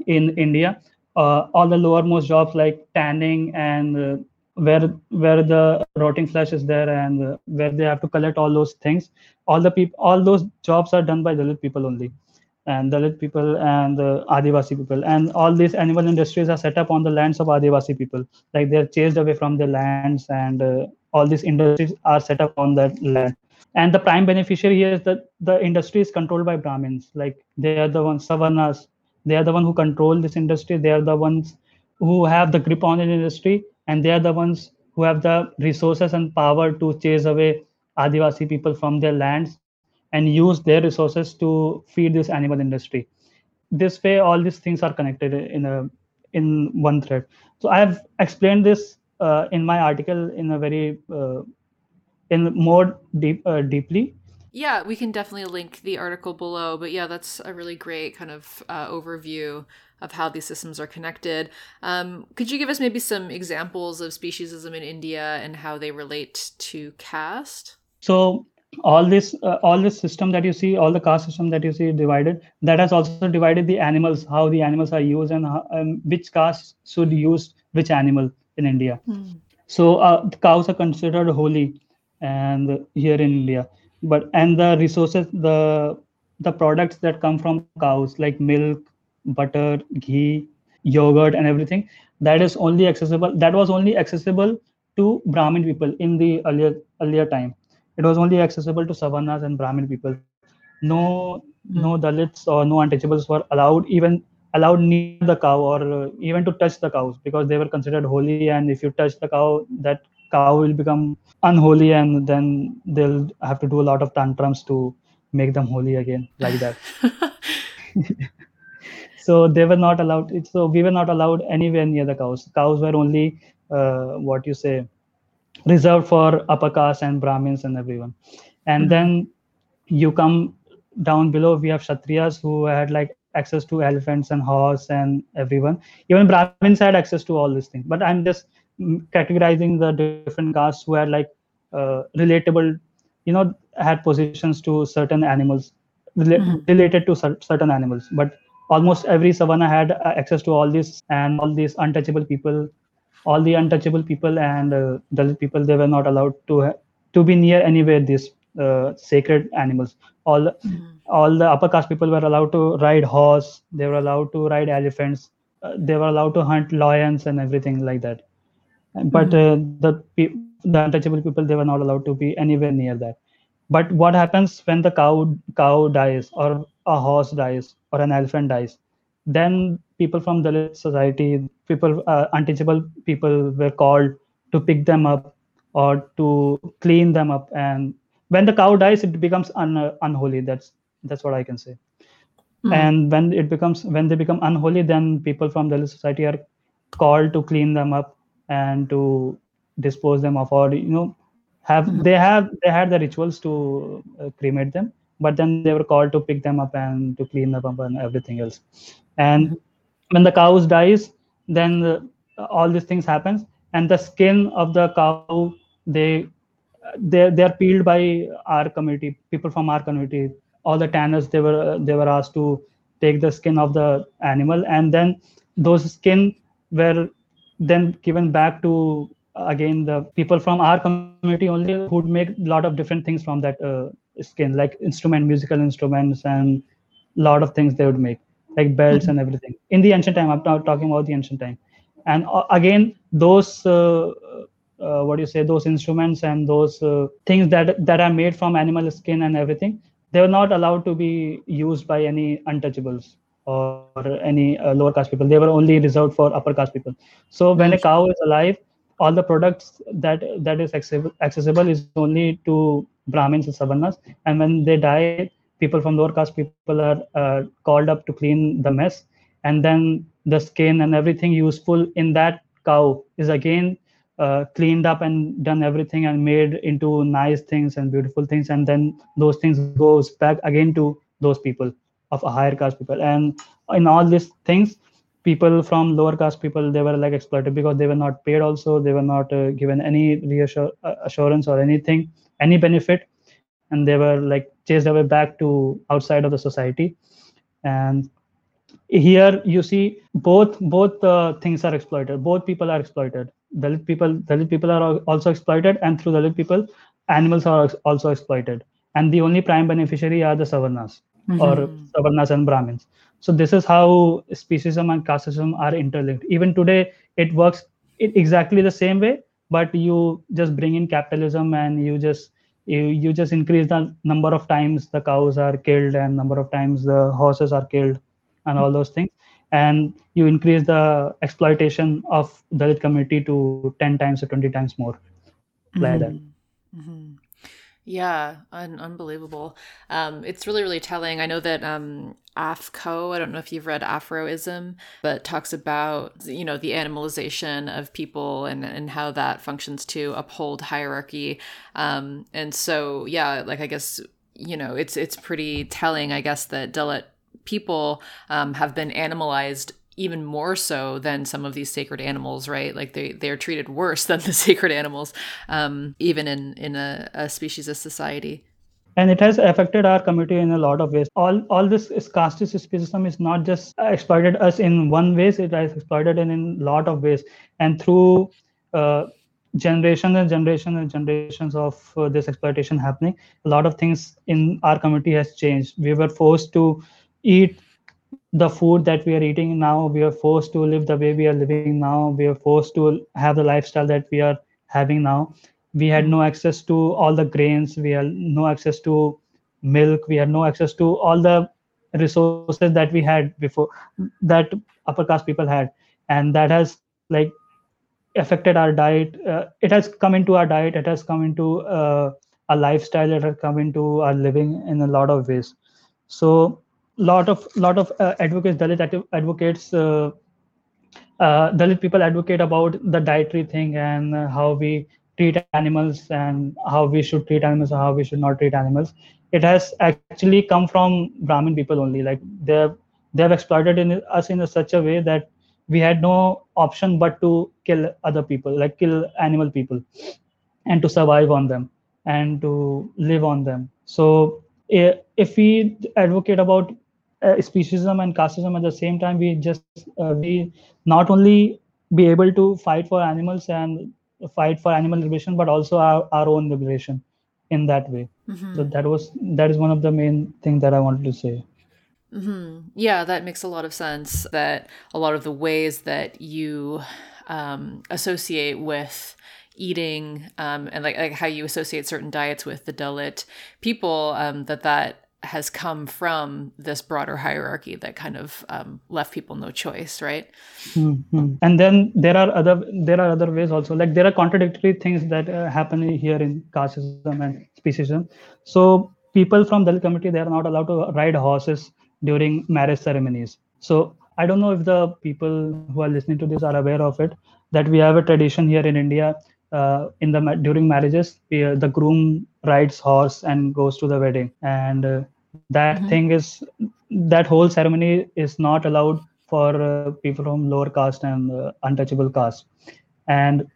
in India, uh, all the lowermost jobs like tanning and where where the rotting flesh is there and uh, where they have to collect all those things. All the people all those jobs are done by dalit people only. And dalit people and uh, adivasi people. And all these animal industries are set up on the lands of adivasi people. Like they're chased away from their lands and uh, all these industries are set up on that land. And the prime beneficiary here is that the industry is controlled by brahmins. Like they are the ones savarnas they are the one who control this industry. They are the ones who have the grip on the industry and they are the ones who have the resources and power to chase away Adivasi people from their lands and use their resources to feed this animal industry. This way, all these things are connected in a in one thread. So I have explained this uh, in my article in a very uh, in more deep uh, deeply. Yeah, we can definitely link the article below. But yeah, that's a really great kind of uh, overview of how these systems are connected. Um, could you give us maybe some examples of speciesism in India and how they relate to caste? So all this uh, all this system that you see, all the caste system that you see divided, that has also divided the animals, how the animals are used, and how, um, which caste should use which animal in India. Mm. So uh, the cows are considered holy, and here in India, but and the resources, the the products that come from cows like milk, butter, ghee, yogurt, and everything. That is only accessible. That was only accessible to Brahmin people in the earlier earlier time. It was only accessible to Savarnas and Brahmin people. No, no Dalits or no untouchables were allowed even allowed near the cow or uh, even to touch the cows because they were considered holy. And if you touch the cow, that cow will become unholy, and then they'll have to do a lot of tantrums to make them holy again, like that. so they were not allowed so we were not allowed anywhere near the cows. Cows were only uh, what you say reserved for upper caste and brahmins and everyone. And mm-hmm. then you come down below we have kshatriyas who had like access to elephants and horse and everyone. Even brahmins had access to all these things. But i'm just categorizing the different castes who had like uh, relatable you know had positions to certain animals mm-hmm. related to certain animals. But almost every savarna had uh, access to all this and all these untouchable people all the untouchable people and uh, the people they were not allowed to ha- to be near anywhere these uh, sacred animals all mm-hmm. all the upper caste people were allowed to ride horse they were allowed to ride elephants uh, they were allowed to hunt lions and everything like that but mm-hmm. Uh, the the untouchable people they were not allowed to be anywhere near that but what happens when the cow cow dies or a horse dies or an elephant dies, then people from Dalit society, people, uh, untouchable people were called to pick them up or to clean them up. And when the cow dies, it becomes un- unholy. That's that's what I can say. Mm. And when it becomes when they become unholy, then people from Dalit society are called to clean them up and to dispose them of, or you know, have mm. they have they had the rituals to uh, cremate them but then they were called to pick them up and to clean them up and everything else. And when the cows dies then the, all these things happens and the skin of the cow they they they are peeled by our community people from our community. All the tanners they were they were asked to take the skin of the animal and then those skin were then given back to again the people from our community only who make a lot of different things from that uh, skin like instrument musical instruments and a lot of things they would make like belts mm-hmm. and everything. In the ancient time i'm not talking about the ancient time. And uh, again those uh, uh, what do you say those instruments and those uh, things that that are made from animal skin and everything they were not allowed to be used by any untouchables or any uh, lower caste people. They were only reserved for upper caste people. So when a cow is alive all the products that that is accessible, accessible is only to Brahmins and Savarnas. And when they die, people from lower caste people are uh, called up to clean the mess. And then the skin and everything useful in that cow is again uh, cleaned up and done everything and made into nice things and beautiful things. And then those things goes back again to those people of a higher caste people. And in all these things, people from lower caste people they were like exploited because they were not paid also they were not uh, given any reassure uh, or anything any benefit and they were like chased away back to outside of the society. And here you see both both uh, things are exploited. Both people are exploited. Dalit people dalit people are also exploited and through dalit people animals are also exploited. And the only prime beneficiary are the savarnas mm-hmm. or savarnas and brahmins. So this is how speciesism and casteism are interlinked. Even today it works exactly the same way but you just bring in capitalism and you just you, you just increase the number of times the cows are killed and number of times the horses are killed and all those things and you increase the exploitation of dalit community to 10 times or 20 times more like mm-hmm. that mm-hmm. Yeah, un- unbelievable. Um, it's really, really telling. I know that um, Aph Ko, I don't know if you've read Aphro-ism, but talks about, you know, the animalization of people and, and how that functions to uphold hierarchy. Um, and so, yeah, like I guess, you know, it's it's pretty telling, I guess, that Dalit people um, have been animalized even more so than some of these sacred animals, right? Like they they're treated worse than the sacred animals, um, even in in a, a species society. And it has affected our community in a lot of ways. All all this casteist speciesism is not just exploited us in one ways; it has exploited in a lot of ways, and through. Uh, generations and generations and generations of uh, this exploitation happening a lot of things in our community has changed we were forced to eat the food that we are eating now we are forced to live the way we are living now we are forced to have the lifestyle that we are having now we had no access to all the grains. We had no access to milk. We had no access to all the resources that we had before that upper caste people had. And that has like affected our diet. Uh, it has come into our diet. It has come into uh, a lifestyle. It has come into our living in a lot of ways. So lot of lot of uh, advocates dalit advocates uh, uh, dalit people advocate about the dietary thing and how we treat animals and how we should treat animals or how we should not treat animals. It has actually come from brahmin people only. Like they they have exploited in us in a such a way that we had no option but to kill other people like kill animal people and to survive on them and to live on them. So if we advocate about uh, speciesism and casteism at the same time we just uh, we not only be able to fight for animals and fight for animal liberation but also our, our own liberation in that way mm-hmm. so that was that is one of the main things that i wanted to say mm-hmm. yeah that makes a lot of sense that a lot of the ways that you um, associate with eating um, and like, like how you associate certain diets with the dalit people um, that that has come from this broader hierarchy that kind of um, left people no choice right? Mm-hmm. and then there are other there are other ways also. Like there are contradictory things that uh, happen here in casteism and speciesism. So people from dalit community they are not allowed to ride horses during marriage ceremonies. So i don't know if the people who are listening to this are aware of it that we have a tradition here in india uh, in the during marriages uh, the groom rides horse and goes to the wedding and uh, that mm-hmm. thing is that whole ceremony is not allowed for uh, people from lower caste and uh, untouchable caste and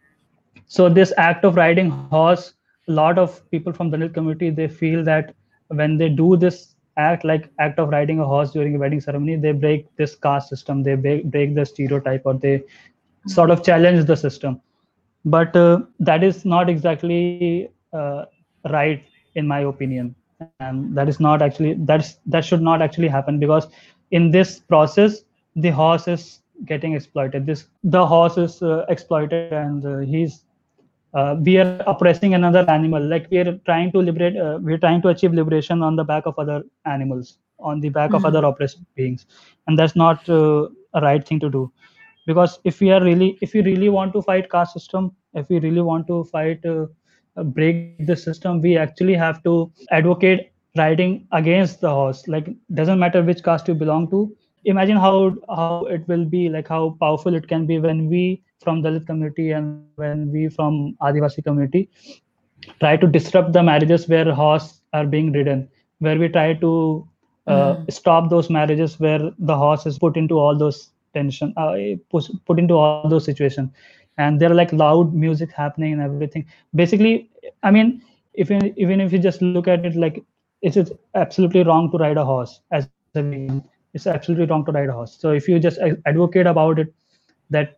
so this act of riding horse a lot of people from the Dalit community they feel that when they do this act like act of riding a horse during a wedding ceremony they break this caste system they break, break the stereotype or they mm-hmm. sort of challenge the system but uh, that is not exactly uh, right in my opinion. And that is not actually that's that should not actually happen because in this process the horse is getting exploited. This the horse is uh, exploited and uh, he's uh, we are oppressing another animal. Like we are trying to liberate uh, we're trying to achieve liberation on the back of other animals on the back mm-hmm. of other oppressed beings. And that's not a right thing to do because if we are really if we really want to fight caste system if we really want to fight uh, uh, break the system we actually have to advocate riding against the horse like doesn't matter which caste you belong to imagine how how it will be like how powerful it can be when we from dalit community and when we from adivasi community try to disrupt the marriages where horse are being ridden where we try to uh, mm. stop those marriages where the horse is put into all those tension uh, put, put into all those situations. And there are like loud music happening and everything. Basically i mean if even if you just look at it like it's, it's absolutely wrong to ride a horse as a vegan it's absolutely wrong to ride a horse. So if you just advocate about it that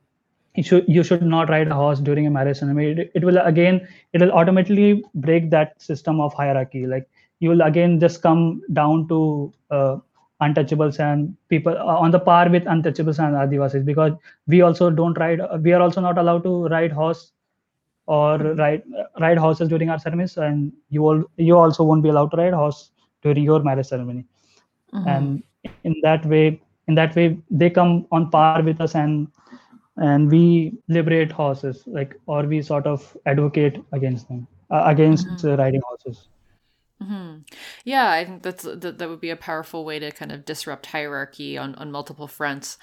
you should you should not ride a horse during a marriage ceremony it, it will again it will automatically break that system of hierarchy. Like you will again just come down to uh, untouchables and people uh, on the par with untouchables and adivasis because we also don't ride we are also not allowed to ride horse or ride ride horses during our ceremonies and you all you also won't be allowed to ride horse during your marriage ceremony mm-hmm. and in that way in that way they come on par with us and and we liberate horses like or we sort of advocate against them uh, against mm-hmm. uh, riding horses Mm-hmm. Yeah, I think that's that, that would be a powerful way to kind of disrupt hierarchy on, on multiple fronts.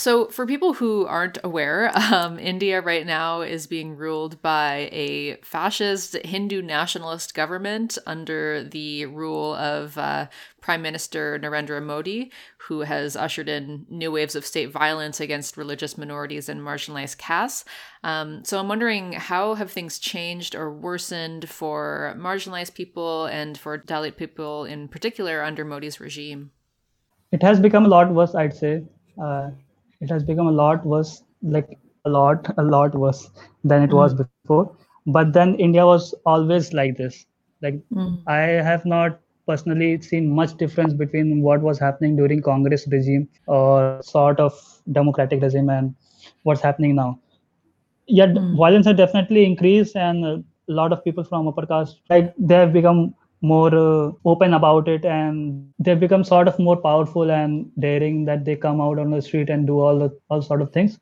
So, for people who aren't aware, um, India right now is being ruled by a fascist Hindu nationalist government under the rule of uh, Prime Minister Narendra Modi, who has ushered in new waves of state violence against religious minorities and marginalized castes. Um, so, I'm wondering how have things changed or worsened for marginalized people and for Dalit people in particular under Modi's regime? It has become a lot worse, I'd say. Uh, it has become a lot worse like a lot a lot worse than it mm. was before but then india was always like this like mm. i have not personally seen much difference between what was happening during congress regime or sort of democratic regime and what's happening now yet mm. violence has definitely increased and a lot of people from upper caste like they have become more uh, open about it and they've become sort of more powerful and daring that they come out on the street and do all the all sort of things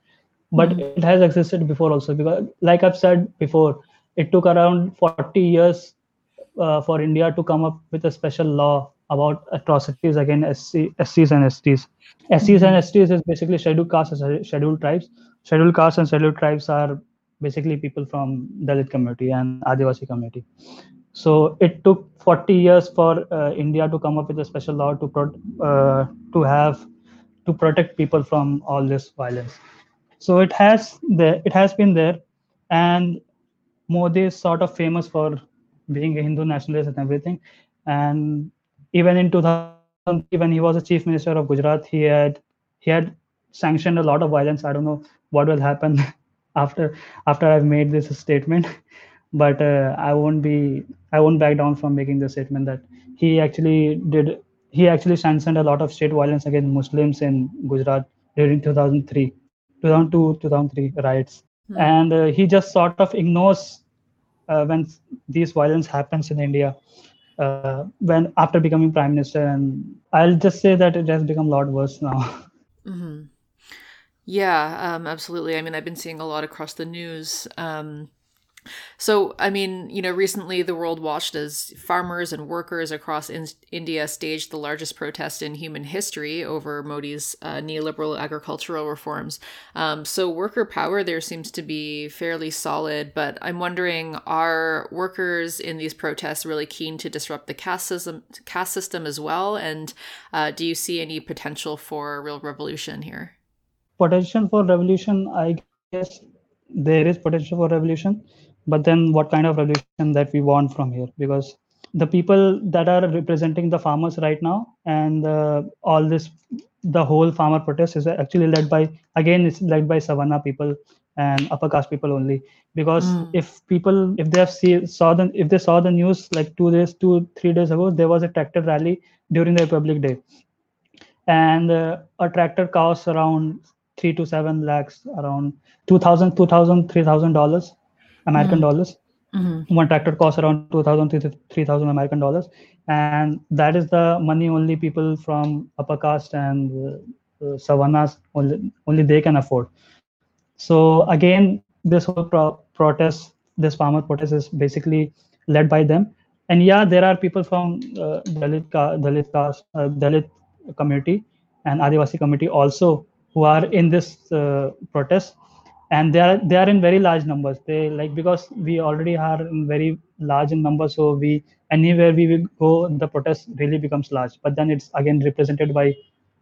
but mm-hmm. it has existed before also because like i've said before it took around 40 years uh, for india to come up with a special law about atrocities against SC, scs and sts scs and sts mm-hmm. is basically scheduled castes and scheduled tribes scheduled castes and scheduled tribes are basically people from dalit community and adivasi community so it took 40 years for uh, India to come up with a special law to pro- uh, to have to protect people from all this violence. So it has the it has been there, and Modi is sort of famous for being a Hindu nationalist and everything. And even in 2000, when he was a chief minister of Gujarat, he had he had sanctioned a lot of violence. I don't know what will happen after after I've made this statement but uh, I won't be I won't back down from making the statement that he actually did he actually sanctioned a lot of state violence against Muslims in Gujarat during 2003 2002 2003 riots mm. and uh, he just sort of ignores uh, when these violence happens in India uh, when after becoming prime minister and I'll just say that it has become a lot worse now. Mm-hmm. Yeah, um, absolutely. I mean, I've been seeing a lot across the news. Um, so, I mean, you know, recently the world watched as farmers and workers across in- India staged the largest protest in human history over Modi's uh, neoliberal agricultural reforms. Um, so, worker power there seems to be fairly solid, but I'm wondering are workers in these protests really keen to disrupt the caste system, caste system as well? And uh, do you see any potential for real revolution here? Potential for revolution, I guess there is potential for revolution but then what kind of revolution that we want from here? Because the people that are representing the farmers right now and uh, all this the whole farmer protest is actually led by again it's led by savarna people and upper caste people only. Because mm. if people if they have see, saw the if they saw the news like two days two three days ago there was a tractor rally during the republic day. And uh, a tractor costs around three to seven lakhs around 2000 2000 3000 dollars American mm-hmm. dollars. Mm-hmm. One tractor costs around 2,000 3,000 American dollars, and that is the money only people from upper caste and uh, savarnas only only they can afford. So again, this whole pro- protest, this farmer protest, is basically led by them. And yeah, there are people from uh, Dalit Dalit caste, uh, Dalit community and Adivasi community also who are in this uh, protest and they are they are in very large numbers they like because we already are in very large in numbers so we anywhere we will go the protest really becomes large but then it's again represented by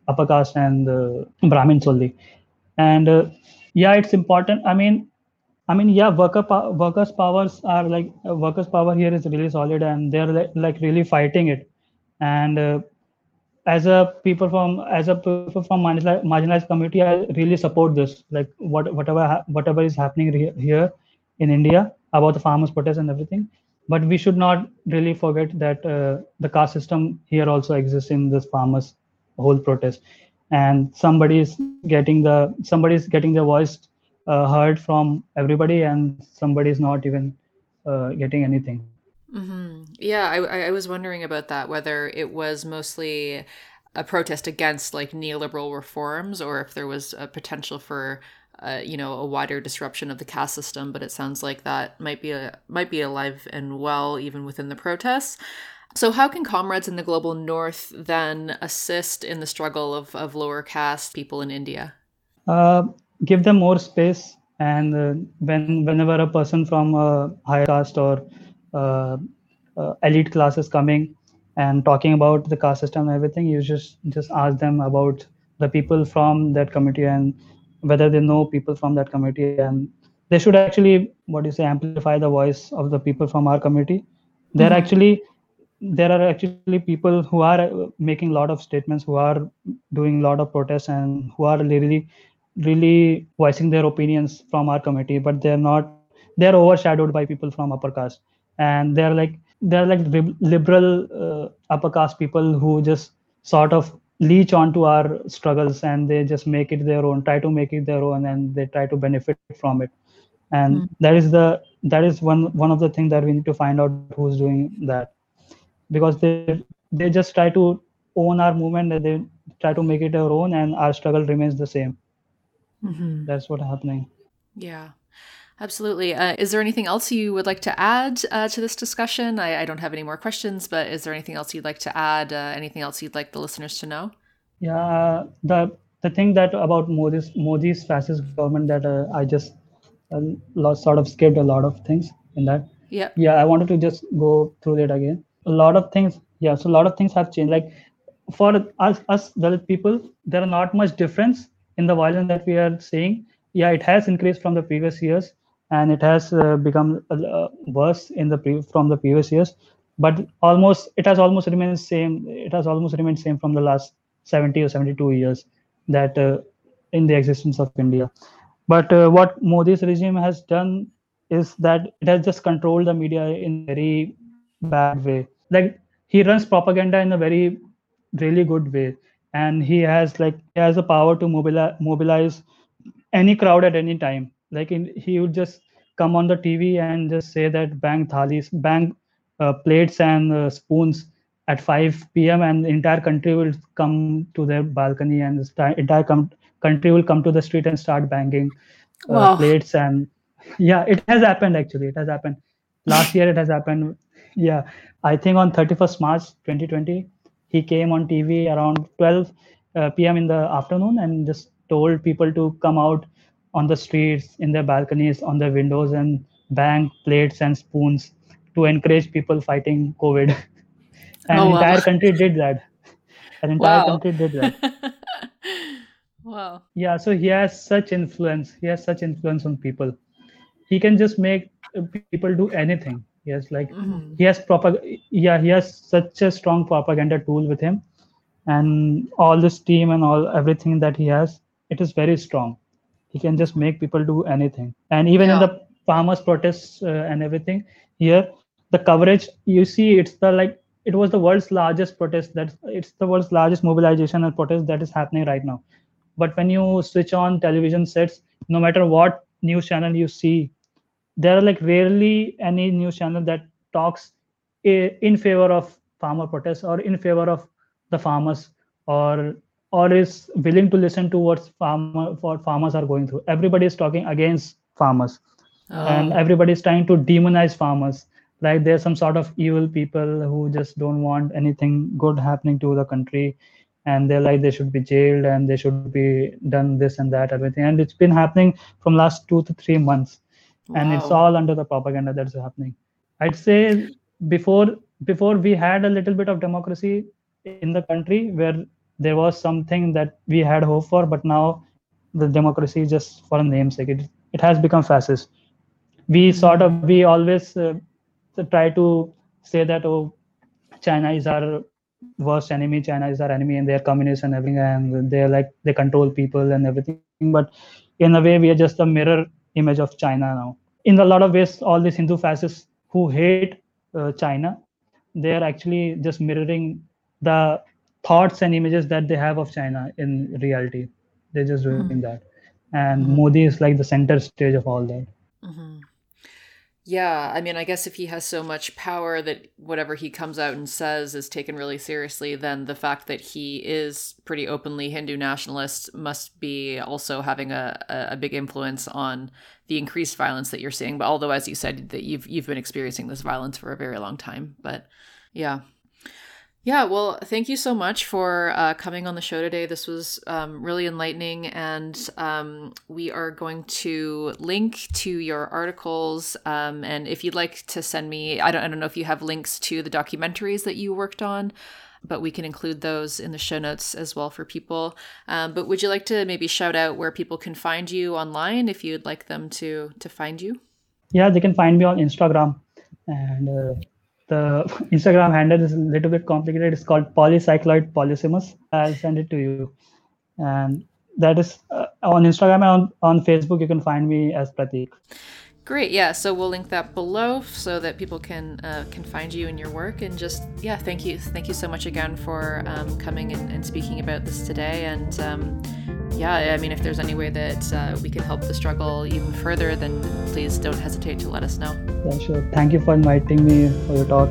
upper caste and uh, Brahmins only. And uh, yeah, it's important. I mean, I mean, yeah, worker po- workers' powers are like uh, workers' power here is really solid, and they're like, like really fighting it. And uh, as a people from as a people from marginalized, marginalized community, I really support this. Like what whatever whatever is happening re- here in India about the farmers' protest and everything. But we should not really forget that uh, the caste system here also exists in this farmers' whole protest, and somebody is getting the somebody is getting their voice uh, heard from everybody, and somebody is not even uh, getting anything. Mm-hmm. Yeah, I, I was wondering about that, whether it was mostly a protest against like neoliberal reforms or if there was a potential for uh, you know a wider disruption of the caste system but it sounds like that might be a might be alive and well even within the protests so how can comrades in the global north then assist in the struggle of, of lower caste people in india uh, give them more space and uh, when whenever a person from a higher caste or elite classes coming and talking about the caste system and everything you just just ask them about the people from that community and whether they know people from that community. And they should actually what do you say amplify the voice of the people from our community. They're Mhm. actually there are actually people who are uh, making a lot of statements who are doing a lot of protests and who are really really voicing their opinions from our community but they're not they're overshadowed by people from upper caste and they're like they're like liberal uh, upper caste people who just sort of leech onto our struggles and they just make it their own try to make it their own and they try to benefit from it. And Mm. that is the that is one one of the things that we need to find out who's doing that. Because they they just try to own our movement and they try to make it their own and our struggle remains the same. Mm-hmm. that's what's happening. Yeah, absolutely. Uh, is there anything else you would like to add uh, to this discussion? I, I don't have any more questions, but is there anything else you'd like to add? Uh, anything else you'd like the listeners to know? yeah the the thing that about modi's modi's fascist government that uh, i just uh, lost, sort of skipped a lot of things in that Yeah. yeah i wanted to just go through it again a lot of things yeah so a lot of things have changed like for us us dalit people there are not much difference in the violence that we are seeing yeah it has increased from the previous years and it has uh, become uh, worse in the pre- from the previous years. But almost it has almost remained same it has almost remained same from the last 70 or 72 years that uh, in the existence of india. But uh, what modi's regime has done is that it has just controlled the media in a very bad way. Like he runs propaganda in a very really good way. And he has like he has the power to mobilize mobilize any crowd at any time like in, he would just come on the tv and just say that bang thalis bang uh, plates and uh, spoons at 5 p.m and the entire country will come to their balcony and the entire com- country will come to the street and start banging uh, Wow. plates and yeah it has happened actually it has happened last year it has happened yeah i think on 31st march 2020 he came on tv around 12 uh, p.m in the afternoon and just told people to come out on the streets in their balconies on their windows and bang plates and spoons to encourage people fighting covid and Oh, wow. entire country did that an entire Wow. country did that wow. yeah so he has such influence he has such influence on people he can just make uh, people do anything he has like Mhm. he has propag yeah he has such a strong propaganda tool with him and all this team and all everything that he has it is very strong he can just make people do anything. And even in the farmers protests uh, and everything here the coverage you see it's the like it was the world's largest protest that it's the world's largest mobilization and protest that is happening right now. But when you switch on television sets no matter what news channel you see there are like rarely any news channel that talks in favor of farmer protests or in favor of the farmers or or is willing to listen to what farmer what farmers are going through. Everybody is talking against farmers. Oh. And Oh. everybody is trying to demonize farmers. Like there's some sort of evil people who just don't want anything good happening to the country. And they're like they should be jailed and they should be done this and that everything. And it's been happening from last two to three months. And it's all under the propaganda that's happening. I'd say before before we had a little bit of democracy in the country where there was something that we had hope for, but now the democracy is just for a namesake. It, it has become fascist. We sort of, we always uh, try to say that, oh, China is our worst enemy, China is our enemy, and they're communists and everything, and they're like, they control people and everything. But in a way, we are just a mirror image of China now. In a lot of ways, all these Hindu fascists who hate uh, China, they're actually just mirroring the thoughts and images that they have of China in reality. They're just doing mm-hmm. that. And mm-hmm. Modi is like the center stage of all that. Mm-hmm. Yeah, I mean, I guess if he has so much power that whatever he comes out and says is taken really seriously, then the fact that he is pretty openly Hindu nationalist must be also having a, a big influence on the increased violence that you're seeing. But although, as you said, that you've you've been experiencing this violence for a very long time, but yeah, yeah, well, thank you so much for uh, coming on the show today. This was um, really enlightening, and um, we are going to link to your articles. Um, and if you'd like to send me, I don't, I don't know if you have links to the documentaries that you worked on, but we can include those in the show notes as well for people. Um, but would you like to maybe shout out where people can find you online if you'd like them to to find you? Yeah, they can find me on Instagram and. Uh the Instagram handle is a little bit complicated. It's called polycycloid polysemous. I'll send it to you. And that is uh, on Instagram and on, on Facebook, you can find me as Pratik. Great, yeah. So we'll link that below so that people can uh, can find you and your work. And just yeah, thank you, thank you so much again for um, coming and, and, speaking about this today. And um, yeah, I mean, if there's any way that uh, we can help the struggle even further, then please don't hesitate to let us know. Yeah, sure. Thank you for inviting me for your talk.